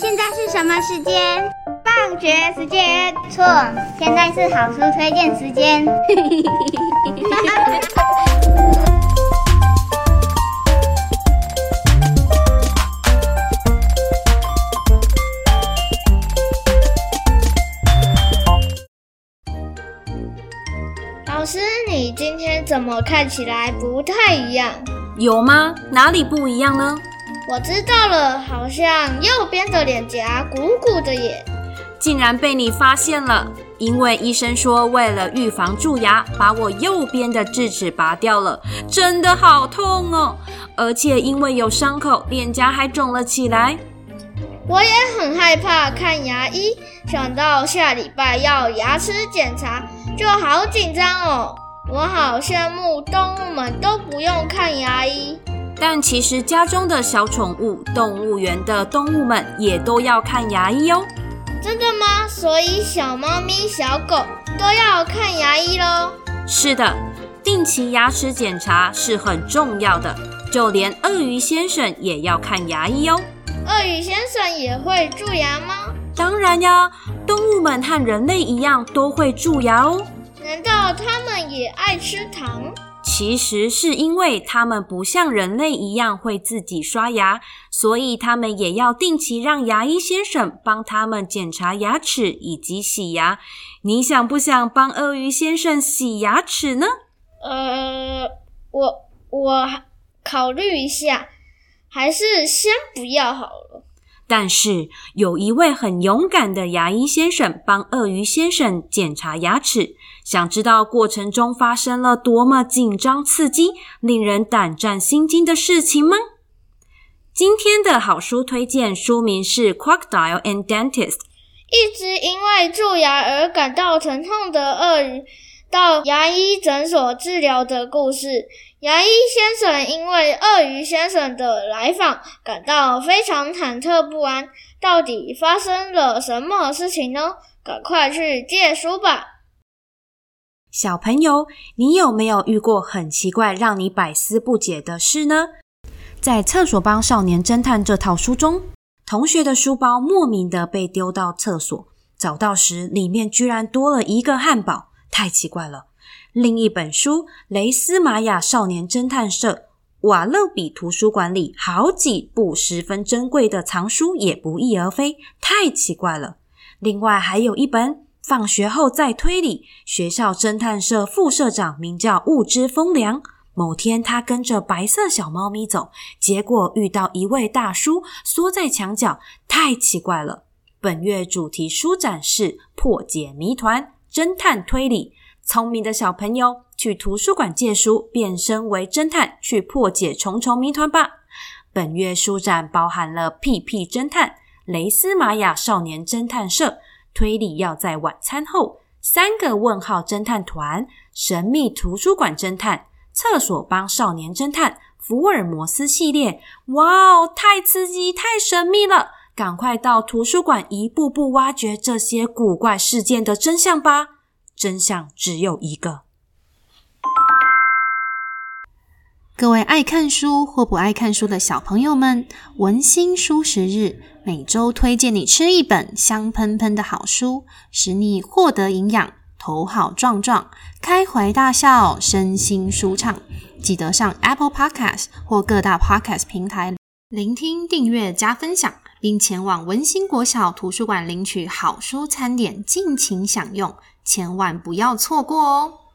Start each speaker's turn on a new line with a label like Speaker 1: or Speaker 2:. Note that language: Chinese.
Speaker 1: 现在是什么时间？放学时间。错，现在是好书推荐时间。
Speaker 2: 老师，你今天怎么看起来不太一样？
Speaker 3: 有吗？哪里不一样呢？
Speaker 2: 我知道了，好像右边的脸颊鼓鼓的耶。
Speaker 3: 竟然被你发现了！因为医生说，为了预防蛀牙，把我右边的智齿拔掉了，真的好痛哦！而且因为有伤口，脸颊还肿了起来。
Speaker 2: 我也很害怕看牙医，想到下礼拜要牙齿检查，就好紧张哦。我好羡慕动物们都不用看牙医。
Speaker 3: 但其实家中的小宠物，动物园的动物们也都要看牙医哦。
Speaker 2: 真的吗？所以小猫咪、小狗都要看牙医喽？
Speaker 3: 是的，定期牙齿检查是很重要的。就连鳄鱼先生也要看牙医哦。
Speaker 2: 鳄鱼先生也会蛀牙吗？
Speaker 3: 当然呀，动物们和人类一样都会蛀牙哦。
Speaker 2: 难道它们也爱吃糖？
Speaker 3: 其实是因为它们不像人类一样会自己刷牙，所以它们也要定期让牙医先生帮他们检查牙齿以及洗牙。你想不想帮鳄鱼先生洗牙齿呢？
Speaker 2: 呃，我我考虑一下，还是先不要好了。
Speaker 3: 但是有一位很勇敢的牙医先生帮鳄鱼先生检查牙齿。想知道过程中发生了多么紧张、刺激、令人胆战心惊的事情吗？今天的好书推荐书名是《Crocodile and Dentist》。
Speaker 2: 一直因为蛀牙而感到疼痛的鳄鱼到牙医诊所治疗的故事。牙医先生因为鳄鱼先生的来访感到非常忐忑不安。到底发生了什么事情呢？赶快去借书吧！
Speaker 3: 小朋友，你有没有遇过很奇怪、让你百思不解的事呢？在《厕所帮少年侦探》这套书中，同学的书包莫名的被丢到厕所，找到时里面居然多了一个汉堡，太奇怪了。另一本书《雷斯玛雅少年侦探社》瓦勒比图书馆里好几部十分珍贵的藏书也不翼而飞，太奇怪了。另外还有一本。放学后再推理，学校侦探社副社长名叫物之风凉。某天，他跟着白色小猫咪走，结果遇到一位大叔缩在墙角，太奇怪了。本月主题书展是破解谜团、侦探推理。聪明的小朋友去图书馆借书，变身为侦探，去破解重重谜团吧。本月书展包含了屁屁侦探、雷思玛雅少年侦探社。推理要在晚餐后，三个问号侦探团、神秘图书馆侦探、厕所帮少年侦探、福尔摩斯系列，哇哦，太刺激，太神秘了！赶快到图书馆一步步挖掘这些古怪事件的真相吧！真相只有一个。
Speaker 4: 各位爱看书或不爱看书的小朋友们，文心书食日每周推荐你吃一本香喷喷的好书，使你获得营养，头好壮壮，开怀大笑，身心舒畅。记得上 Apple Podcast 或各大 Podcast 平台聆听、订阅、加分享，并前往文心国小图书馆领取好书餐点，尽情享用，千万不要错过哦！